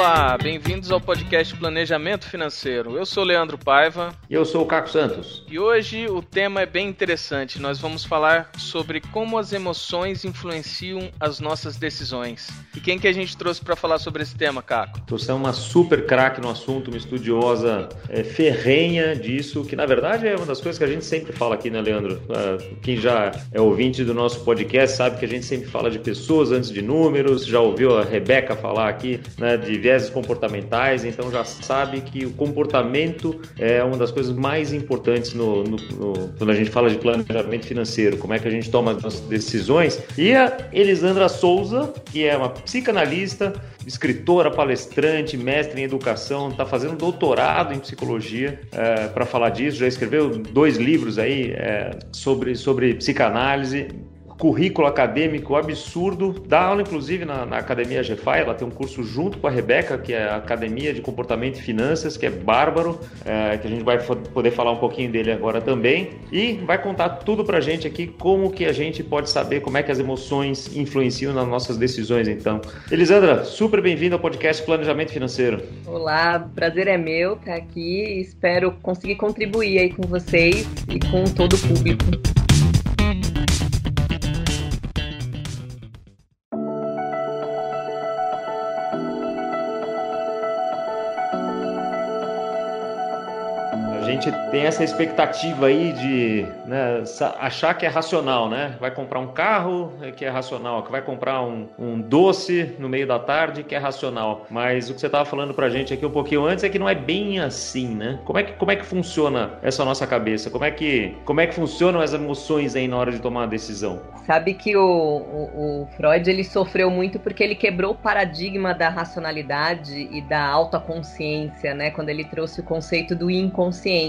Olá, bem-vindos ao podcast Planejamento Financeiro. Eu sou Leandro Paiva. E eu sou o Caco Santos. E hoje o tema é bem interessante. Nós vamos falar sobre como as emoções influenciam as nossas decisões. E quem que a gente trouxe para falar sobre esse tema, Caco? Trouxe uma super craque no assunto, uma estudiosa é, ferrenha disso, que na verdade é uma das coisas que a gente sempre fala aqui, né, Leandro? Uh, quem já é ouvinte do nosso podcast sabe que a gente sempre fala de pessoas antes de números, já ouviu a Rebeca falar aqui né, de vieses comportamentais, então já sabe que o comportamento é uma das coisas mais importantes no, no, no, quando a gente fala de planejamento financeiro, como é que a gente toma as decisões. E a Elisandra Souza, que é uma psicanalista, escritora, palestrante, mestre em educação, está fazendo doutorado em psicologia é, para falar disso, já escreveu dois livros aí é, sobre, sobre psicanálise currículo acadêmico absurdo, dá aula inclusive na, na Academia GFI, ela tem um curso junto com a Rebeca, que é a Academia de Comportamento e Finanças, que é bárbaro, é, que a gente vai poder falar um pouquinho dele agora também, e vai contar tudo pra gente aqui, como que a gente pode saber como é que as emoções influenciam nas nossas decisões, então. Elisandra, super bem-vinda ao podcast Planejamento Financeiro. Olá, prazer é meu estar aqui, espero conseguir contribuir aí com vocês e com todo o público. Gente tem essa expectativa aí de né, achar que é racional, né? Vai comprar um carro é que é racional, que vai comprar um, um doce no meio da tarde que é racional. Mas o que você estava falando pra gente aqui um pouquinho antes é que não é bem assim, né? Como é que, como é que funciona essa nossa cabeça? Como é que, como é que funcionam as emoções aí na hora de tomar uma decisão? Sabe que o, o, o Freud ele sofreu muito porque ele quebrou o paradigma da racionalidade e da autoconsciência, né? Quando ele trouxe o conceito do inconsciente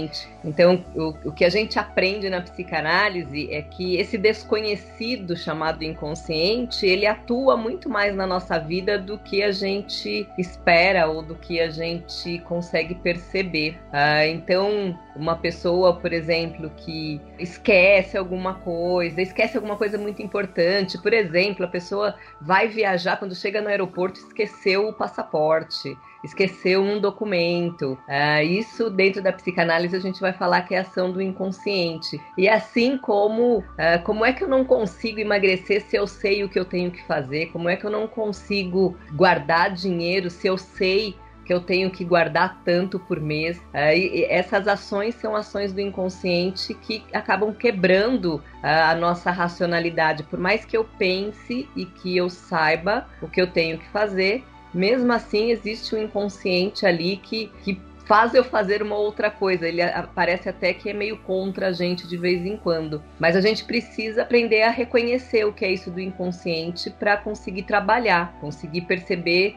Então, o, o que a gente aprende na psicanálise é que esse desconhecido chamado inconsciente, ele atua muito mais na nossa vida do que a gente espera ou do que a gente consegue perceber. Ah, então, uma pessoa, por exemplo, que esquece alguma coisa, esquece alguma coisa muito importante, por exemplo, a pessoa vai viajar quando chega no aeroporto esqueceu o passaporte esqueceu um documento. Uh, isso dentro da psicanálise a gente vai falar que é ação do inconsciente. E assim como uh, como é que eu não consigo emagrecer se eu sei o que eu tenho que fazer? Como é que eu não consigo guardar dinheiro se eu sei que eu tenho que guardar tanto por mês. E essas ações são ações do inconsciente que acabam quebrando a nossa racionalidade. Por mais que eu pense e que eu saiba o que eu tenho que fazer, mesmo assim existe um inconsciente ali que, que faz eu fazer uma outra coisa. Ele parece até que é meio contra a gente de vez em quando. Mas a gente precisa aprender a reconhecer o que é isso do inconsciente para conseguir trabalhar, conseguir perceber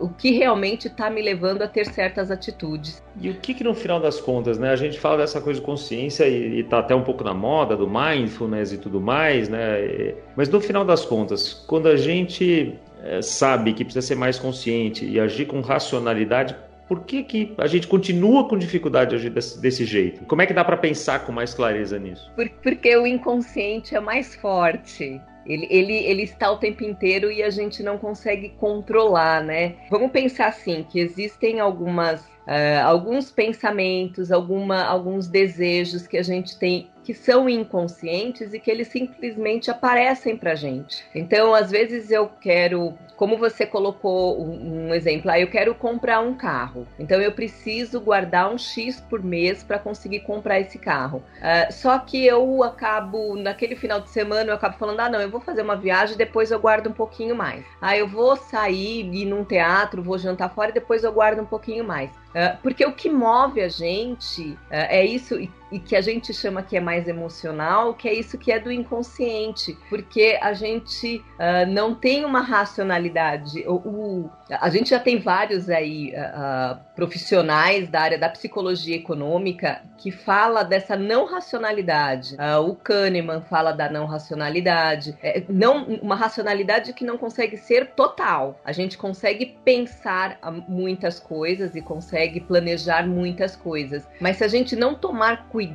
o que realmente está me levando a ter certas atitudes. E o que, que no final das contas, né? A gente fala dessa coisa de consciência e, está até um pouco na moda do mindfulness e tudo mais, né? Mas no final das contas, quando a gente é, sabe que precisa ser mais consciente e agir com racionalidade, por que, que a gente continua com dificuldade de agir desse, desse jeito? Como é que dá para pensar com mais clareza nisso? Por, porque o inconsciente é mais forte. Ele, ele, ele está o tempo inteiro e a gente não consegue controlar, né? Vamos pensar assim, que existem algumas, uh, alguns pensamentos, alguma, alguns desejos que a gente tem que são inconscientes e que eles simplesmente aparecem pra gente. Então, às vezes eu quero, como você colocou um, exemplo, ah, eu quero comprar um carro. Então eu preciso guardar um X por mês para conseguir comprar esse carro. Uh, só que eu acabo, naquele final de semana, eu acabo falando, ah, não, eu vou fazer uma viagem, depois eu guardo um pouquinho mais. Ah, eu vou sair, ir num teatro, vou jantar fora e depois eu guardo um pouquinho mais. Uh, porque o que move a gente uh, é isso, que a gente chama que é mais emocional, que é isso que é do inconsciente, porque a gente uh, não tem uma racionalidade. O, o, a gente já tem vários aí uh, profissionais da área da psicologia econômica que fala dessa não racionalidade. Uh, o Kahneman fala da não racionalidade, é, não uma racionalidade que não consegue ser total. A gente consegue pensar muitas coisas e consegue planejar muitas coisas, mas se a gente não tomar cuidado,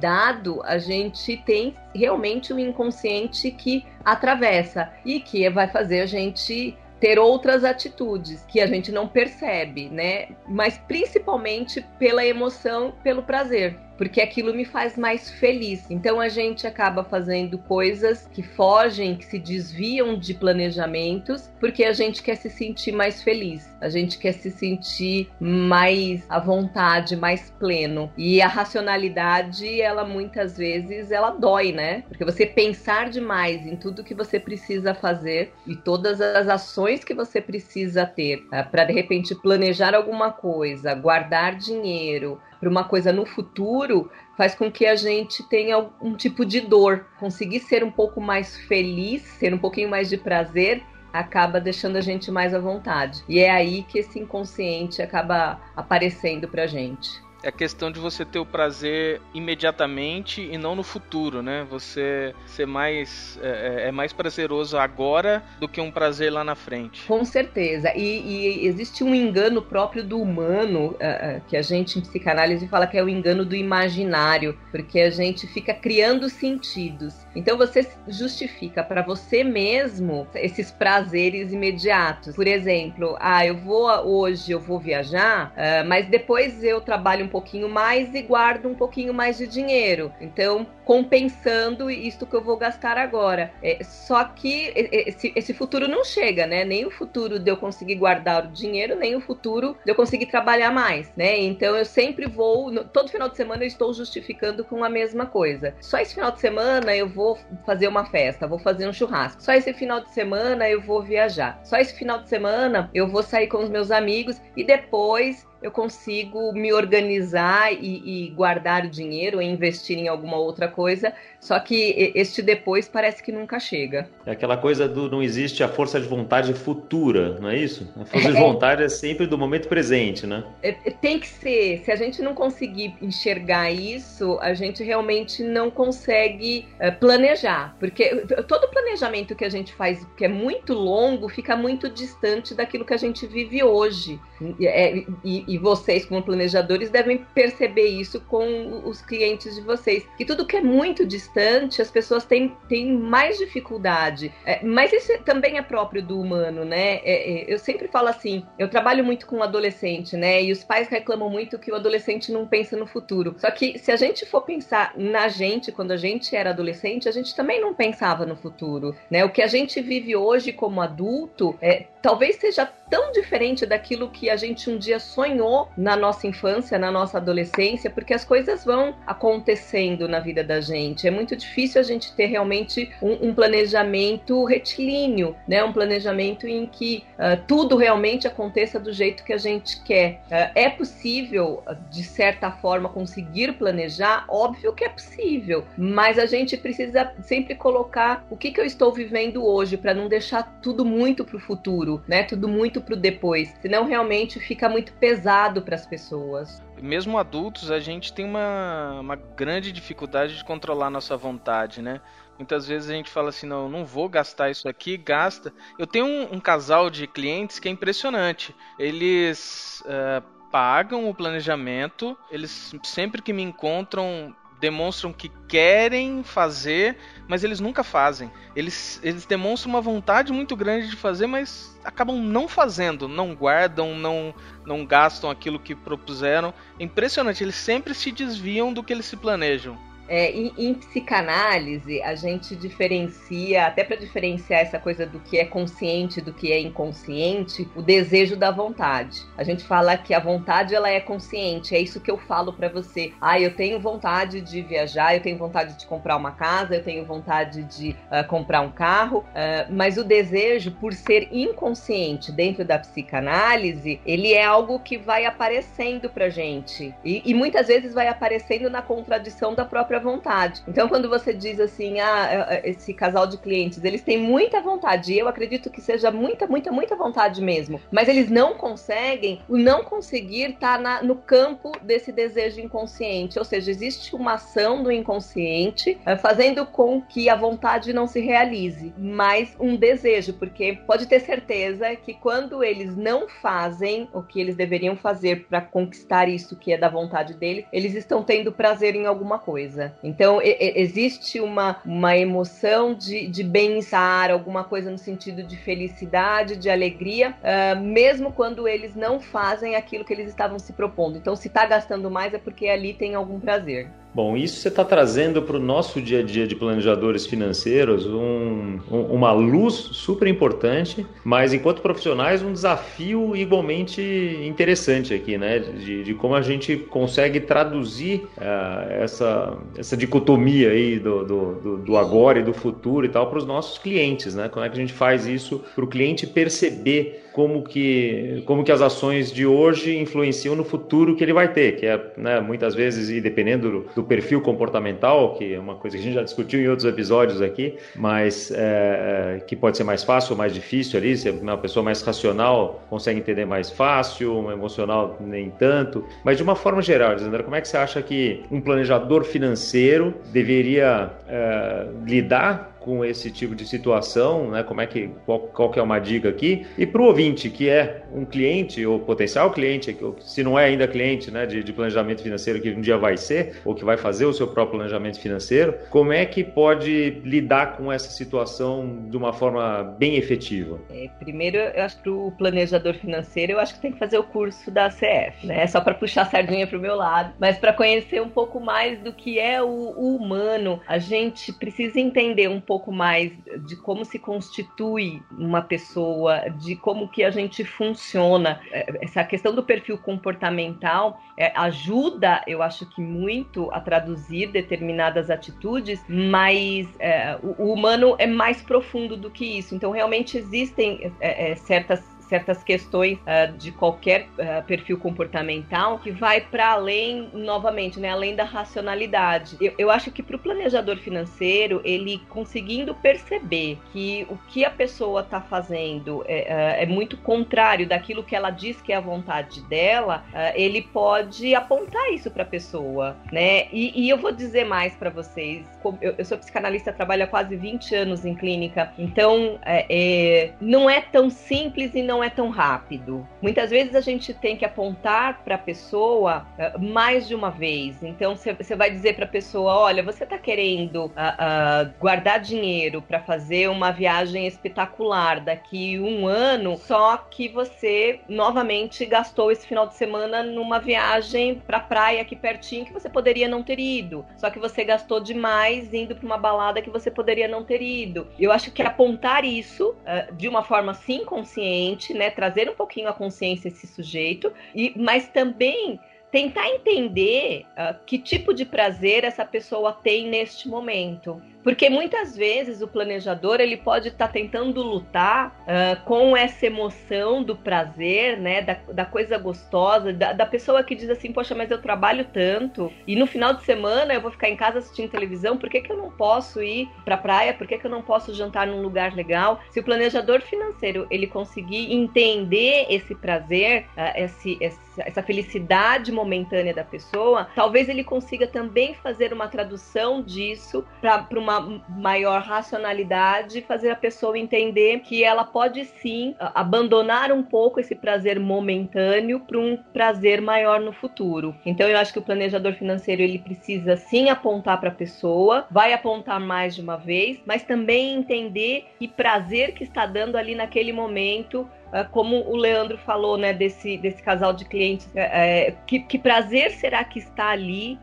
a gente tem realmente um inconsciente que atravessa e que vai fazer a gente ter outras atitudes que a gente não percebe, né? Mas principalmente pela emoção, pelo prazer porque aquilo me faz mais feliz. Então a gente acaba fazendo coisas que fogem, que se desviam de planejamentos, porque a gente quer se sentir mais feliz, a gente quer se sentir mais à vontade, mais pleno. E a racionalidade, ela muitas vezes ela dói, né? Porque você pensar demais em tudo que você precisa fazer e todas as ações que você precisa ter ah, para de repente planejar alguma coisa, guardar dinheiro, para uma coisa no futuro faz com que a gente tenha um tipo de dor. Conseguir ser um pouco mais feliz, ter um pouquinho mais de prazer, acaba deixando a gente mais à vontade. E é aí que esse inconsciente acaba aparecendo para gente é a questão de você ter o prazer imediatamente e não no futuro, né? Você ser mais é, é, é mais prazeroso agora do que um prazer lá na frente. Com certeza. E, e existe um engano próprio do humano uh, que a gente em psicanálise fala que é o engano do imaginário, porque a gente fica criando sentidos. Então você justifica para você mesmo esses prazeres imediatos. Por exemplo, ah, eu vou hoje eu vou viajar, uh, mas depois eu trabalho um pouquinho mais e guardo um pouquinho mais de dinheiro. Então, compensando isto que eu vou gastar agora. É, só que esse, esse, futuro não chega, né? Nem o futuro de eu conseguir guardar o dinheiro, nem o futuro de eu conseguir trabalhar mais, né? Então eu sempre vou, todo final de semana eu estou justificando com a mesma coisa. Só esse final de semana eu vou fazer uma festa, vou fazer um churrasco. Só esse final de semana eu vou viajar. Só esse final de semana eu vou sair com os meus amigos e depois eu consigo me organizar e, e guardar o dinheiro e investir em alguma outra coisa. Só que este depois parece que nunca chega. É aquela coisa do não existe a força de vontade futura, não é isso? A força de é. vontade é sempre do momento presente, né? É, é, tem que ser. Se a gente não conseguir enxergar isso, a gente realmente não consegue uh, planejar. Porque todo planejamento que a gente faz, que é muito longo, fica muito distante daquilo que a gente vive hoje. É, e, e vocês, como planejadores, devem perceber isso com os clientes de vocês. Que tudo que é muito distante, as pessoas têm, têm mais dificuldade. É, mas isso também é próprio do humano, né? É, é, eu sempre falo assim: eu trabalho muito com adolescente, né? E os pais reclamam muito que o adolescente não pensa no futuro. Só que se a gente for pensar na gente, quando a gente era adolescente, a gente também não pensava no futuro, né? O que a gente vive hoje como adulto é, talvez seja tão diferente daquilo que a gente um dia sonhou na nossa infância, na nossa adolescência, porque as coisas vão acontecendo na vida da gente. É muito difícil a gente ter realmente um, um planejamento retilíneo, né? Um planejamento em que uh, tudo realmente aconteça do jeito que a gente quer. Uh, é possível, de certa forma, conseguir planejar? Óbvio que é possível, mas a gente precisa sempre colocar o que, que eu estou vivendo hoje para não deixar tudo muito para o futuro, né? Tudo muito para o depois, senão realmente fica muito pesado para as pessoas. Mesmo adultos, a gente tem uma, uma grande dificuldade de controlar nossa vontade, né? Muitas vezes a gente fala assim, não, não vou gastar isso aqui, gasta. Eu tenho um, um casal de clientes que é impressionante. Eles uh, pagam o planejamento, eles sempre que me encontram demonstram que querem fazer, mas eles nunca fazem. Eles, eles demonstram uma vontade muito grande de fazer, mas acabam não fazendo, não guardam, não, não gastam aquilo que propuseram. É impressionante, eles sempre se desviam do que eles se planejam. É, em, em, psicanálise, a gente diferencia, até para diferenciar essa coisa do que é consciente do que é inconsciente, o desejo da vontade. A gente fala que a vontade ela é consciente, é isso que eu falo para você. Ah, eu tenho vontade de viajar, eu tenho vontade de comprar uma casa, eu tenho vontade de uh, comprar um carro, uh, mas o desejo, por ser inconsciente dentro da psicanálise, ele é algo que vai aparecendo pra gente. E, e muitas vezes vai aparecendo na contradição da própria vontade. Então, quando você diz assim, ah, é, é, esse casal de clientes, eles têm muita vontade, e eu acredito que seja muita, muita, muita vontade mesmo, mas eles não conseguem, o não conseguir tá no campo desse desejo inconsciente, ou seja, existe uma ação do inconsciente é, fazendo com que a vontade não se realize, mas um desejo, porque pode ter certeza que quando eles não fazem o que eles deveriam fazer para conquistar isso que é da vontade dele, eles estão tendo prazer em alguma coisa. Então, e, existe uma, uma emoção de, de bem-estar, alguma coisa no sentido de felicidade, de alegria, uh, mesmo quando eles não fazem aquilo que eles estavam se propondo. Então, se está gastando mais é porque ali tem algum prazer. Bom, isso você está trazendo para o nosso dia a dia de planejadores financeiros um, um, uma luz super importante, mas enquanto profissionais um desafio igualmente interessante aqui, né? De, de como a gente consegue traduzir uh, essa, essa dicotomia aí do, do, do, do agora e do futuro e tal para os nossos clientes, né? Como é que a gente faz isso para o cliente perceber como que, como que as ações de hoje influenciam no futuro que ele vai ter, que é né, muitas vezes, e dependendo do, perfil comportamental, que é uma coisa que a gente já discutiu em outros episódios aqui, mas é, é, que pode ser mais fácil ou mais difícil ali, se é uma pessoa mais racional consegue entender mais fácil, uma emocional nem tanto, mas de uma forma geral, Alexandra, como é que você acha que um planejador financeiro deveria é, lidar com esse tipo de situação, né? Como é que qual, qual que é uma dica aqui? E para o ouvinte que é um cliente ou potencial cliente, se não é ainda cliente, né, de, de, planejamento financeiro que um dia vai ser ou que vai fazer o seu próprio planejamento financeiro, como é que pode lidar com essa situação de uma forma bem efetiva? É, primeiro, eu acho que o planejador financeiro, eu acho que tem que fazer o curso da CF, né? Só para puxar a sardinha para o meu lado, mas para conhecer um pouco mais do que é o, o humano, a gente precisa entender um pouco mais de como se constitui uma pessoa, de como que a gente funciona. É, essa questão do perfil comportamental é, ajuda, eu acho que muito, a traduzir determinadas atitudes, mas é, o, o, humano é mais profundo do que isso. Então, realmente existem é, é certas certas questões uh, de qualquer uh, perfil comportamental que vai para além, novamente, né, além da racionalidade. Eu, eu acho que para o planejador financeiro, ele conseguindo perceber que o que a pessoa está fazendo é, uh, é, muito contrário daquilo que ela diz que é a vontade dela, ele pode apontar isso para a pessoa, né? E, e, eu vou dizer mais para vocês. Eu, eu, sou psicanalista, trabalho há quase 20 anos em clínica, então é, é, não é tão simples e não não é tão rápido. Muitas vezes a gente tem que apontar para a pessoa uh, mais de uma vez. Então você vai dizer para a pessoa: olha, você está querendo uh, uh, guardar dinheiro para fazer uma viagem espetacular daqui um ano, só que você novamente gastou esse final de semana numa viagem para praia aqui pertinho que você poderia não ter ido. Só que você gastou demais indo para uma balada que você poderia não ter ido. Eu acho que apontar isso de uma forma sim consciente né, trazer um pouquinho a consciência esse sujeito, e, mas também tentar entender uh, que tipo de prazer essa pessoa tem neste momento. Porque muitas vezes o planejador ele pode estar tá tentando lutar uh, com essa emoção do prazer, né, da, da coisa gostosa, da, da, pessoa que diz assim, poxa, mas eu trabalho tanto e no final de semana eu vou ficar em casa assistindo televisão, por que, que eu não posso ir para praia? Por que, que eu não posso jantar num lugar legal? Se o planejador financeiro ele conseguir entender esse prazer, uh, esse, essa felicidade momentânea da pessoa, talvez ele consiga também fazer uma tradução disso para uma maior racionalidade, fazer a pessoa entender que ela pode sim abandonar um pouco esse prazer momentâneo para um prazer maior no futuro. Então eu acho que o planejador financeiro ele precisa sim apontar para a pessoa, vai apontar mais de uma vez, mas também entender que prazer que está dando ali naquele momento como o Leandro falou, né, desse, desse casal de clientes, é, que, que prazer será que está ali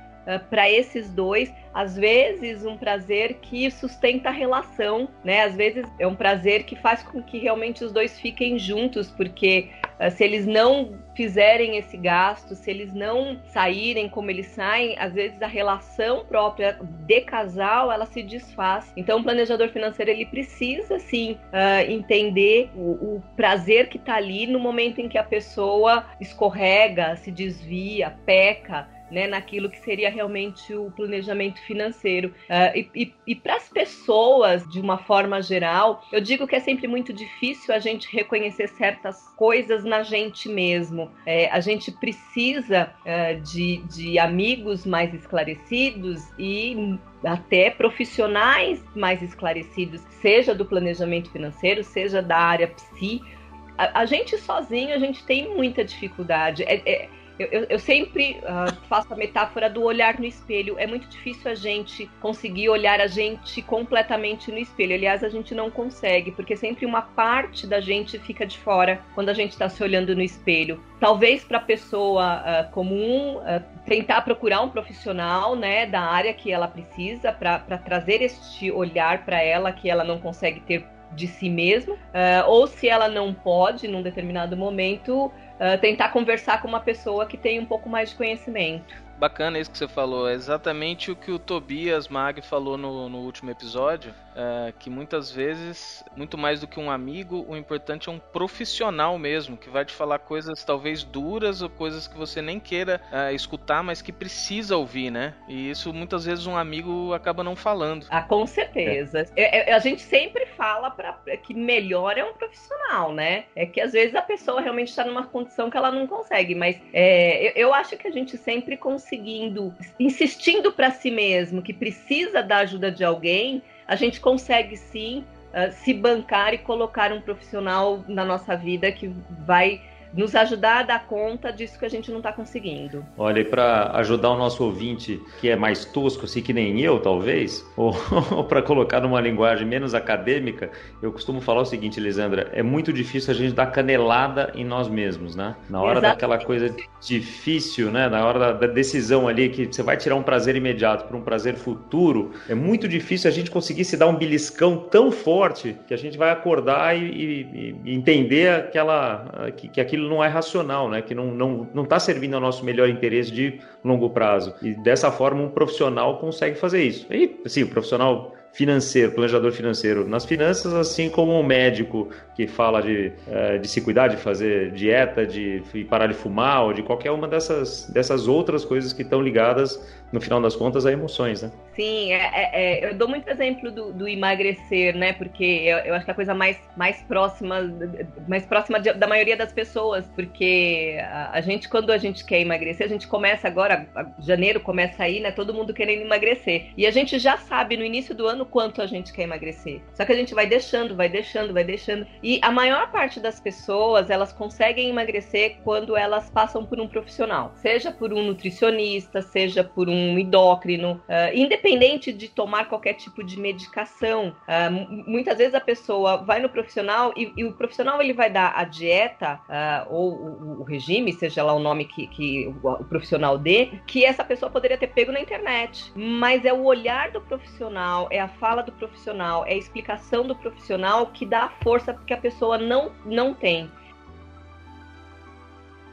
para esses dois? às vezes um prazer que sustenta a relação, né? Às vezes é um prazer que faz com que realmente os dois fiquem juntos, porque se eles não fizerem esse gasto, se eles não saírem como eles saem, às vezes a relação própria de casal ela se desfaz. Então, o planejador financeiro ele precisa sim uh, entender o, o prazer que está ali no momento em que a pessoa escorrega, se desvia, peca né, naquilo que seria realmente o planejamento financeiro. Uh, e, e, e para as pessoas, de uma forma geral, eu digo que é sempre muito difícil a gente reconhecer certas coisas na gente mesmo. É, a gente precisa uh, de, de amigos mais esclarecidos e até profissionais mais esclarecidos, seja do planejamento financeiro, seja da área psi. A, a gente sozinho, a gente tem muita dificuldade. É, é, eu, eu, eu sempre uh, faço a metáfora do olhar no espelho. É muito difícil a gente conseguir olhar a gente completamente no espelho. Aliás, a gente não consegue, porque sempre uma parte da gente fica de fora quando a gente está se olhando no espelho. Talvez para a pessoa uh, comum uh, tentar procurar um profissional né, da área que ela precisa para trazer este olhar para ela que ela não consegue ter de si mesma, ou se ela não pode, num determinado momento, uh, tentar conversar com uma pessoa que tem um pouco mais de conhecimento bacana isso que você falou. É exatamente o que o Tobias Mag falou no, no último episódio. É, que muitas vezes, muito mais do que um amigo, o importante é um profissional mesmo, que vai te falar coisas talvez duras ou coisas que você nem queira é, escutar, mas que precisa ouvir, né? E isso muitas vezes um amigo acaba não falando. Ah, com certeza. É. a gente sempre fala para que melhor é um profissional, né? É que às vezes a pessoa realmente está numa condição que ela não consegue, mas é, eu, eu acho que a gente sempre consegue conseguindo, insistindo para si mesmo que precisa da ajuda de alguém, a gente consegue sim uh, se bancar e colocar um profissional na nossa vida que vai nos ajudar a dar conta disso que a gente não está conseguindo. Olha, e para ajudar o nosso ouvinte que é mais tosco, assim que nem eu, talvez, ou, ou para colocar numa linguagem menos acadêmica, eu costumo falar o seguinte, Lisandra: é muito difícil a gente dar canelada em nós mesmos, né? Na hora Exatamente. daquela coisa difícil, né? Na hora da, da decisão ali que você vai tirar um prazer imediato para um prazer futuro, é muito difícil a gente conseguir se dar um beliscão tão forte que a gente vai acordar e, e, e entender aquela que, que aquilo aquilo não é racional, né? que não está não, não tá servindo ao nosso melhor interesse de longo prazo. E dessa forma, um profissional consegue fazer isso. E, assim, o profissional financeiro, planejador financeiro nas finanças, assim como um médico que fala de, eh, de se cuidar, de fazer dieta, de parar de fumar, ou de qualquer uma dessas, dessas outras coisas que estão ligadas no final das contas, a emoções, né? Sim, é, é, é, eu dou muito exemplo do, do emagrecer, né? Porque eu, eu, acho que é a coisa mais, mais próxima, mais próxima de, da maioria das pessoas, porque a, a, gente, quando a gente quer emagrecer, a gente começa agora, a, janeiro começa aí, né? Todo mundo querendo emagrecer. E a gente já sabe no início do ano quanto a gente quer emagrecer. Só que a gente vai deixando, vai deixando, vai deixando. E a maior parte das pessoas, elas conseguem emagrecer quando elas passam por um profissional. Seja por um nutricionista, seja por um endócrino, uh, independente de tomar qualquer tipo de medicação. Uh, muitas vezes a pessoa vai no profissional e, e o profissional ele vai dar a dieta uh, ou o, o, regime, seja lá o nome que, que o, o, profissional dê, que essa pessoa poderia ter pego na internet. Mas é o olhar do profissional, é a fala do profissional, é a explicação do profissional que dá a força que a pessoa não, não tem.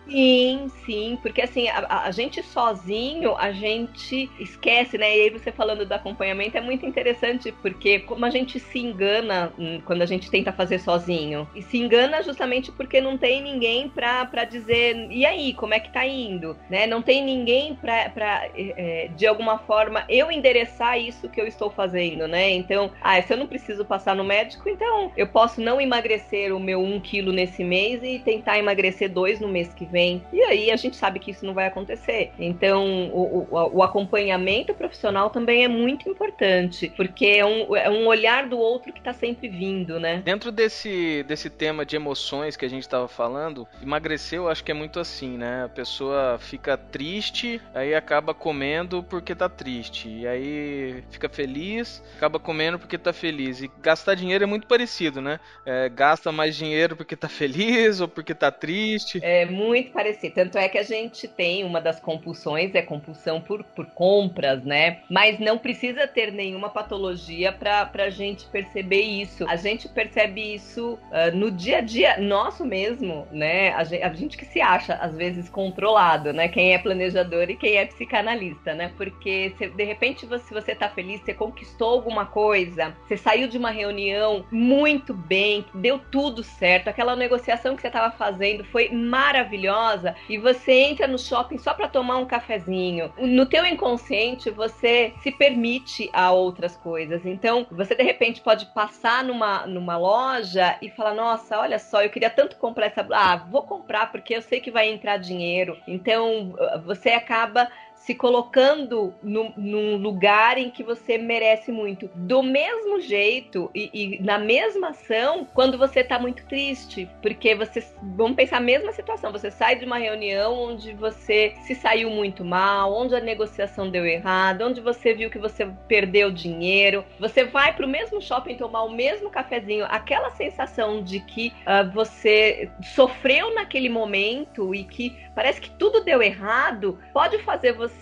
Sim, sim, porque assim, a, a, gente sozinho, a gente esquece, né? E aí você falando do acompanhamento é muito interessante, porque como a gente se engana hum, quando a gente tenta fazer sozinho. E se engana justamente porque não tem ninguém pra, pra dizer, e aí, como é que tá indo? Né? Não tem ninguém pra, pra é, de alguma forma, eu endereçar isso que eu estou fazendo, né? Então, ah, se eu não preciso passar no médico, então eu posso não emagrecer o meu um quilo nesse mês e tentar emagrecer dois no mês que vem vem. E aí a gente sabe que isso não vai acontecer. Então, o, o, o acompanhamento profissional também é muito importante, porque é um, é um olhar do outro que está sempre vindo, né? Dentro desse, desse tema de emoções que a gente estava falando, emagrecer eu acho que é muito assim, né? A pessoa fica triste, aí acaba comendo porque tá triste. E aí fica feliz, acaba comendo porque tá feliz. E gastar dinheiro é muito parecido, né? É, gasta mais dinheiro porque tá feliz ou porque tá triste. É muito muito parecido. Tanto é que a gente tem uma das compulsões, é compulsão por, por compras, né? Mas não precisa ter nenhuma patologia para a gente perceber isso. A gente percebe isso uh, no dia a dia nosso mesmo, né? A gente, a gente, que se acha, às vezes, controlado, né? Quem é planejador e quem é psicanalista, né? Porque se, de repente, você, você tá feliz, você conquistou alguma coisa, você saiu de uma reunião muito bem, deu tudo certo, aquela negociação que você estava fazendo foi maravilhosa maravilhosa e você entra no shopping só para tomar um cafezinho. No teu inconsciente, você se permite a outras coisas. Então, você de repente pode passar numa, numa loja e falar: Nossa, olha só, eu queria tanto comprar essa. Ah, vou comprar porque eu sei que vai entrar dinheiro. Então, você acaba se colocando no, num lugar em que você merece muito. Do mesmo jeito e, e na mesma ação, quando você está muito triste, porque você, vamos pensar a mesma situação, você sai de uma reunião onde você se saiu muito mal, onde a negociação deu errado, onde você viu que você perdeu dinheiro, você vai para o mesmo shopping tomar o mesmo cafezinho, aquela sensação de que uh, você sofreu naquele momento e que parece que tudo deu errado, pode fazer você,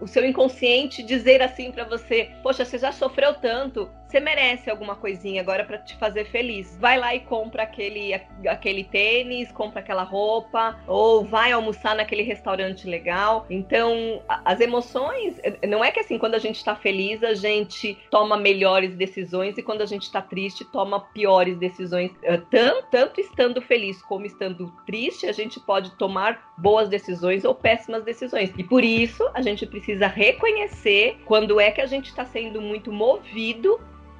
o seu inconsciente dizer assim para você: Poxa, você já sofreu tanto, você merece alguma coisinha agora para te fazer feliz. Vai lá e compra aquele, aquele tênis, compra aquela roupa, ou vai almoçar naquele restaurante legal. Então, as emoções, não é que assim, quando a gente está feliz, a gente toma melhores decisões e quando a gente está triste, toma piores decisões. Eh, tanto, tanto estando feliz como estando triste, a gente pode tomar boas decisões ou péssimas decisões. E por isso, a gente precisa reconhecer quando é que a gente está sendo muito movido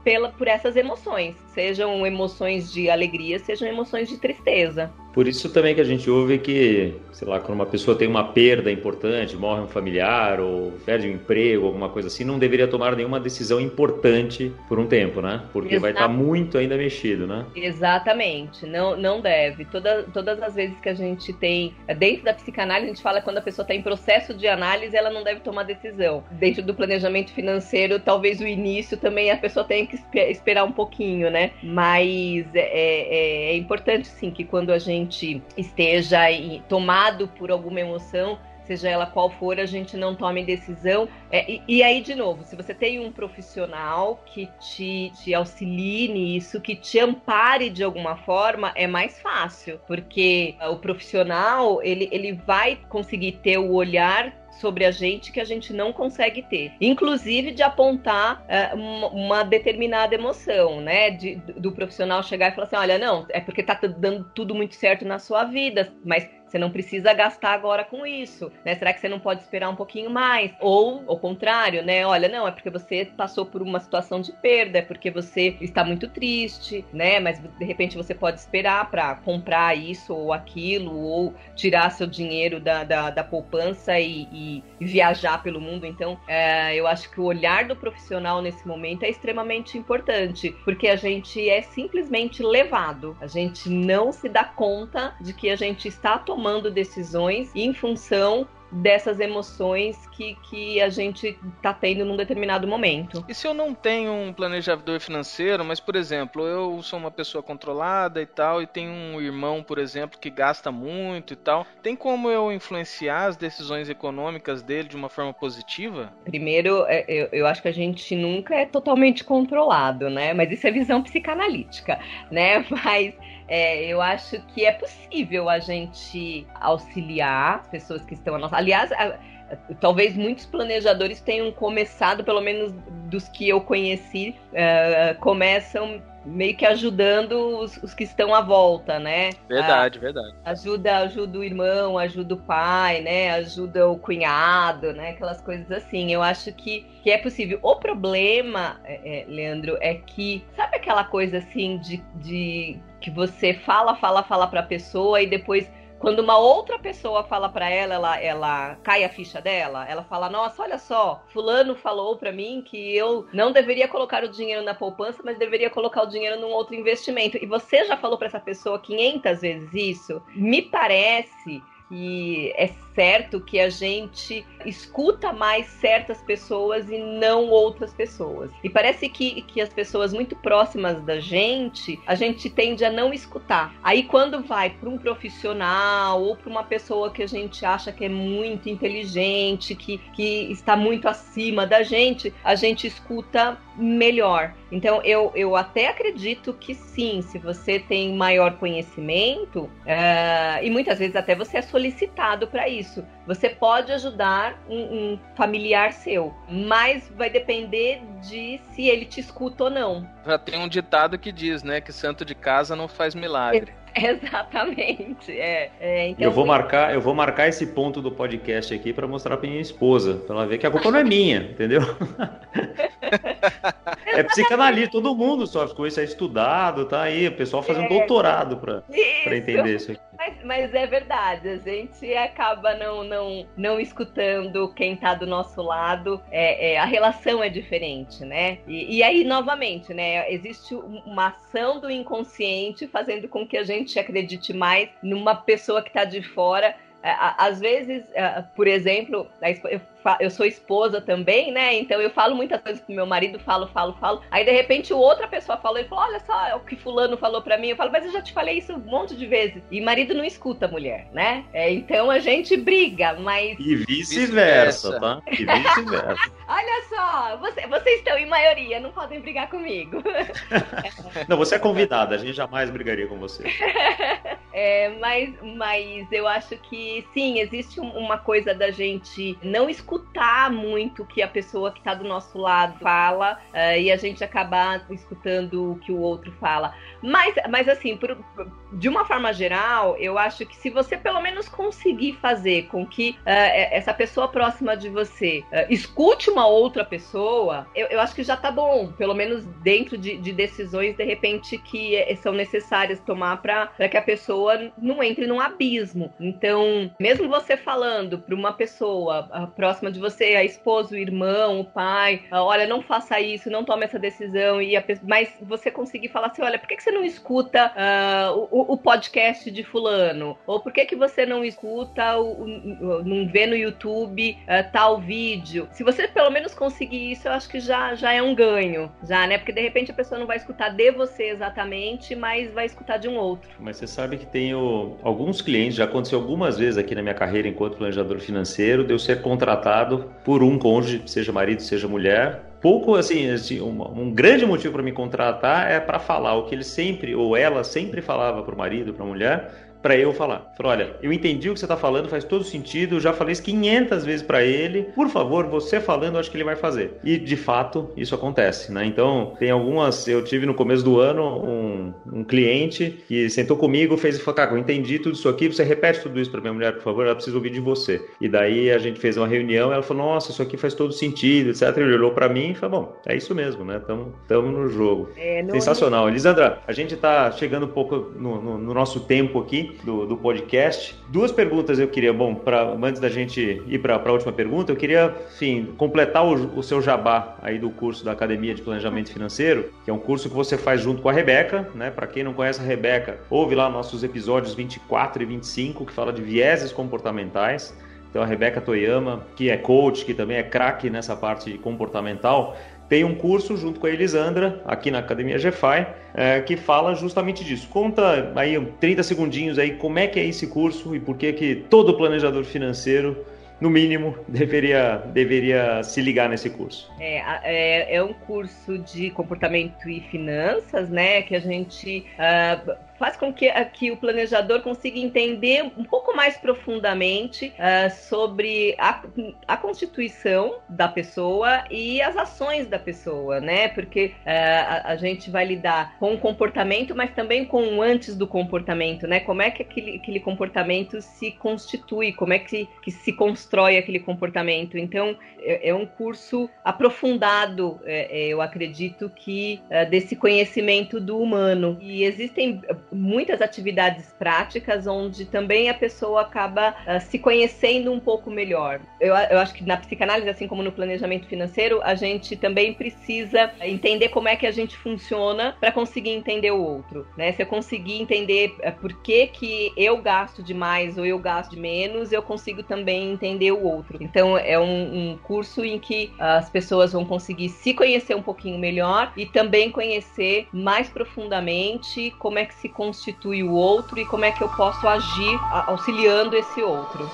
pela, por essas emoções, sejam emoções de alegria, sejam emoções de tristeza. Por isso também que a gente ouve que, sei lá, quando uma pessoa tem uma perda importante, morre um familiar ou perde um emprego, alguma coisa assim, não deveria tomar nenhuma decisão importante por um tempo, né? Porque Exato. vai estar muito ainda mexido, né? Exatamente, não, não deve. Toda, todas as vezes que a gente tem, dentro da psicanálise, a gente fala que quando a pessoa está em processo de análise, ela não deve tomar decisão. Dentro do planejamento financeiro, talvez o início também a pessoa tenha que esperar um pouquinho, né? Mas é, é, é importante, sim, que quando a gente esteja tomado por alguma emoção, seja ela qual for, a gente não tome decisão. É, e, e, aí, de novo, se você tem um profissional que te, te auxilie nisso, que te ampare de alguma forma, é mais fácil, porque o profissional ele, ele vai conseguir ter o olhar sobre a gente que a gente não consegue ter. Inclusive de apontar uh, uma, determinada emoção, né? De, do profissional chegar e falar assim: olha, não, é porque tá dando tudo muito certo na sua vida, mas você não precisa gastar agora com isso, né? Será que você não pode esperar um pouquinho mais? Ou ao contrário, né? Olha, não, é porque você passou por uma situação de perda, é porque você está muito triste, né? Mas de repente você pode esperar para comprar isso ou aquilo, ou tirar seu dinheiro da, da, da poupança e, e, viajar pelo mundo. Então, é, eu acho que o olhar do profissional nesse momento é extremamente importante, porque a gente é simplesmente levado, a gente não se dá conta de que a gente está tomando tomando decisões em função dessas emoções que, que a gente está tendo num determinado momento. E se eu não tenho um planejador financeiro, mas por exemplo, eu sou uma pessoa controlada e tal, e tenho um irmão, por exemplo, que gasta muito e tal, tem como eu influenciar as decisões econômicas dele de uma forma positiva? Primeiro, é, eu, eu acho que a gente nunca é totalmente controlado, né? Mas isso é visão psicanalítica, né? Mas é, eu acho que é possível a gente auxiliar as pessoas que estão à nossa. Aliás, a, a, talvez muitos planejadores tenham começado, pelo menos dos que eu conheci, uh, começam meio que ajudando os, os, que estão à volta, né? Verdade, verdade. Ajuda, ajuda o irmão, ajuda o pai, né? Ajuda o cunhado, né? Aquelas coisas assim. Eu acho que, que é possível. O problema, é, é, Leandro, é que sabe aquela coisa assim de, de que você fala, fala, fala para a pessoa e depois quando uma outra pessoa fala para ela, ela, ela cai a ficha dela. Ela fala: Nossa, olha só, Fulano falou para mim que eu não deveria colocar o dinheiro na poupança, mas deveria colocar o dinheiro num outro investimento. E você já falou para essa pessoa 500 vezes isso? Me parece que é certo que a gente escuta mais certas pessoas e não outras pessoas. E parece que, que as pessoas muito próximas da gente, a gente tende a não escutar. Aí quando vai para um profissional ou para uma pessoa que a gente acha que é muito inteligente, que, que está muito acima da gente, a gente escuta melhor. Então eu, eu até acredito que sim, se você tem maior conhecimento, uh, e muitas vezes até você é solicitado para isso. Você pode ajudar um, um, familiar seu, mas vai depender de se ele te escuta ou não. Já tem um ditado que diz, né, que santo de casa não faz milagre. Exatamente. É, é, então, eu vou marcar, eu vou marcar esse ponto do podcast aqui para mostrar para minha esposa, para ela ver que a culpa não é minha, entendeu? é psicanalista, todo mundo sofre com isso, é estudado, tá aí, o pessoal fazendo é, doutorado para entender isso aqui. Mas, mas é verdade, a gente acaba não, não, não escutando quem está do nosso lado, é, é, a relação é diferente, né? E, e, aí, novamente, né, existe uma ação do inconsciente fazendo com que a gente acredite mais numa pessoa que está de fora às vezes, é, por exemplo, eu sou esposa também, né? Então eu falo muitas coisas pro meu marido, falo, falo, falo. Aí de repente outra pessoa falou e falou: Olha só o que fulano falou para mim. Eu falo, mas eu já te falei isso um monte de vezes. E marido não escuta a mulher, né? É, então a gente briga, mas. E vice-versa, tá? E vice-versa. Olha só, você, vocês estão em maioria, não podem brigar comigo. não, você é convidada, a gente jamais brigaria com você. É, mas, mas eu acho que sim, existe uma coisa da gente não escutar muito o que a pessoa que está do nosso lado fala uh, e a gente acabar escutando o que o outro fala. Mas, mas assim, por, de uma forma geral, eu acho que se você pelo menos conseguir fazer com que uh, essa pessoa próxima de você uh, escute uma outra pessoa, eu, eu, acho que já tá bom. Pelo menos dentro de, de decisões, de repente, que são necessárias tomar para que a pessoa pessoa não entre num abismo. Então, mesmo você falando para uma pessoa ah, próxima de você, a esposa, o irmão, o pai, ah, olha, não faça isso, não tome essa decisão, e a, mas você conseguir falar assim, olha, por que, que você não escuta uh, o, o, podcast de fulano? Ou por que, que você não escuta, o, o não vê no YouTube uh, tal vídeo? Se você pelo menos conseguir isso, eu acho que já, já é um ganho, já, né? Porque de repente a pessoa não vai escutar de você exatamente, mas vai escutar de um outro. Mas você sabe que tenho alguns clientes, já aconteceu algumas vezes aqui na minha carreira enquanto planejador financeiro, de eu ser contratado por um cônjuge, seja marido, seja mulher. Pouco assim, assim um, um grande motivo para me contratar é para falar o que ele sempre ou ela sempre falava para o marido, para a mulher, para eu falar. Falou, olha, eu entendi o que você está falando, faz todo sentido, eu já falei isso 500 vezes para ele. Por favor, você falando, eu acho que ele vai fazer. E de fato, isso acontece, né? Então, tem algumas. Eu tive no começo do ano um, um cliente que sentou comigo, fez e falou: Cara, eu entendi tudo isso aqui, você repete tudo isso para minha mulher, por favor, ela precisa ouvir de você. E daí a gente fez uma reunião, ela falou: Nossa, isso aqui faz todo sentido, etc. Ele olhou para mim e falou: Bom, é isso mesmo, né? Estamos no jogo. É, Sensacional. Elisandra, a gente está chegando um pouco no, no, no nosso tempo aqui do, do podcast. Duas perguntas eu queria, bom, pra, antes da gente ir para a última pergunta, eu queria, enfim, completar o, o, seu jabá aí do curso da Academia de Planejamento Financeiro, que é um curso que você faz junto com a Rebeca, né? Para quem não conhece a Rebeca, ouve lá nossos episódios 24 e 25, que fala de vieses comportamentais. Então a Rebeca Toyama, que é coach, que também é craque nessa parte comportamental, tem um curso junto com a Elisandra, aqui na Academia GFI, é, que fala justamente disso. Conta aí 30 segundinhos aí como é que é esse curso e por que que todo planejador financeiro no mínimo, deveria, deveria se ligar nesse curso. É, é, é um curso de comportamento e finanças, né? Que a gente uh, faz com que, que o planejador consiga entender um pouco mais profundamente uh, sobre a, a constituição da pessoa e as ações da pessoa, né? Porque uh, a, a, gente vai lidar com o comportamento, mas também com o antes do comportamento, né? Como é que aquele, aquele comportamento se constitui, como é que, que se constrói aquele comportamento. Então, é, é um curso aprofundado, é eu acredito que, uh, desse conhecimento do humano. E existem muitas atividades práticas onde também a pessoa acaba uh, se conhecendo um pouco melhor. Eu, eu acho que na psicanálise, assim como no planejamento financeiro, a gente também precisa entender como é que a gente funciona para conseguir entender o outro. Né? Se eu conseguir entender uh, por que, que eu gasto demais ou eu gasto de menos, eu consigo também entender o outro. Então é um, um curso em que as pessoas vão conseguir se conhecer um pouquinho melhor e também conhecer mais profundamente como é que se constitui o outro e como é que eu posso agir auxiliando esse outro.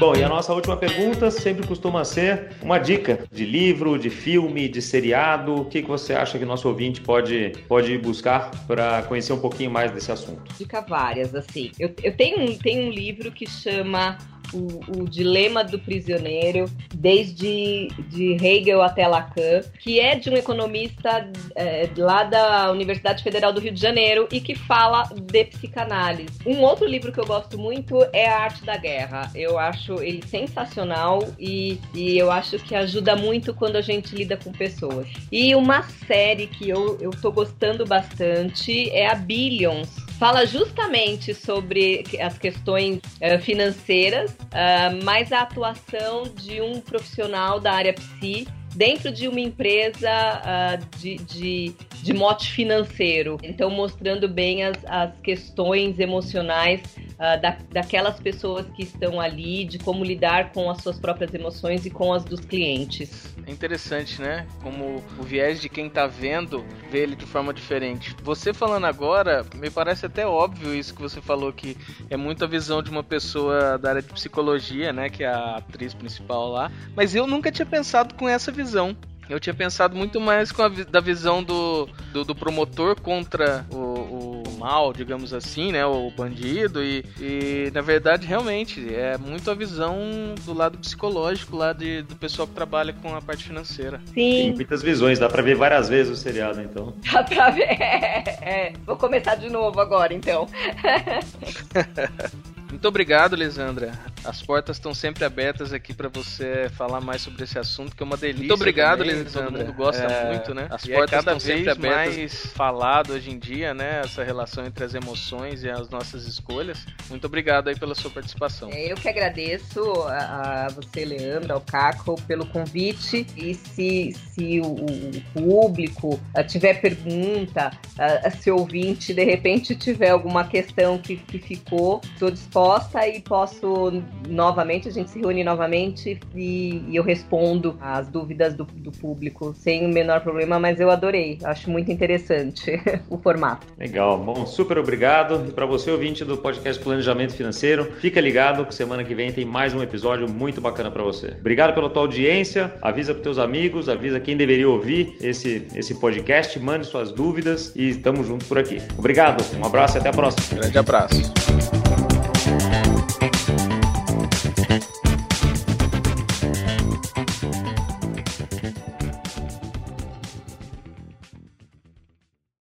Bom, e a nossa última pergunta sempre costuma ser uma dica de livro, de filme, de seriado. O que, que você acha que nosso ouvinte pode, pode buscar para conhecer um pouquinho mais desse assunto? Dica várias, assim. Eu, eu tenho, um, tenho um livro que chama o, o dilema do prisioneiro, desde de Hegel até Lacan, que é de um economista é, lá da Universidade Federal do Rio de Janeiro e que fala de psicanálise. Um outro livro que eu gosto muito é A Arte da Guerra. Eu acho ele sensacional e, e eu acho que ajuda muito quando a gente lida com pessoas. E uma série que eu, eu tô gostando bastante é a Billions, fala justamente sobre as questões uh, financeiras, uh, mas a atuação de um profissional da área psi dentro de uma empresa uh, de, de, de mote financeiro. Então, mostrando bem as, as questões emocionais uh, da, daquelas pessoas que estão ali, de como lidar com as suas próprias emoções e com as dos clientes. É interessante, né? Como o viés de quem está vendo vê ele de forma diferente. Você falando agora, me parece até óbvio isso que você falou, que é muito a visão de uma pessoa da área de psicologia, né? Que é a atriz principal lá. Mas eu nunca tinha pensado com essa visão. Eu tinha pensado muito mais com a da visão do, do, do promotor contra o, o, mal, digamos assim, né? O bandido. E, e, na verdade, realmente, é muito a visão do lado psicológico lá de, do pessoal que trabalha com a parte financeira. Sim. Tem muitas visões, dá pra ver várias vezes o seriado, então. Dá pra ver. É, vou começar de novo agora, então. Muito obrigado, Lisandra. As portas estão sempre abertas aqui para você falar mais sobre esse assunto, que é uma delícia. Muito obrigado, também, Lisandra. Todo mundo gosta é... muito, né? As e portas é estão sempre abertas. mais falado hoje em dia, né? Essa relação entre as emoções e as nossas escolhas. Muito obrigado aí pela sua participação. É, eu que agradeço a, você, Leandro, ao Caco, pelo convite. E se, se o, o público uh, tiver pergunta, uh, se ouvinte de repente tiver alguma questão que, que ficou, estou disposta e posso novamente, a gente se reúne novamente e, e eu respondo as dúvidas do, do, público sem o menor problema, mas eu adorei, acho muito interessante o formato. Legal, bom, super obrigado. E para você, ouvinte do podcast Planejamento Financeiro, fica ligado que semana que vem tem mais um episódio muito bacana para você. Obrigado pela tua audiência, avisa para teus amigos, avisa quem deveria ouvir esse, esse podcast, mande suas dúvidas e estamos juntos por aqui. Obrigado, um abraço e até a próxima. Grande abraço.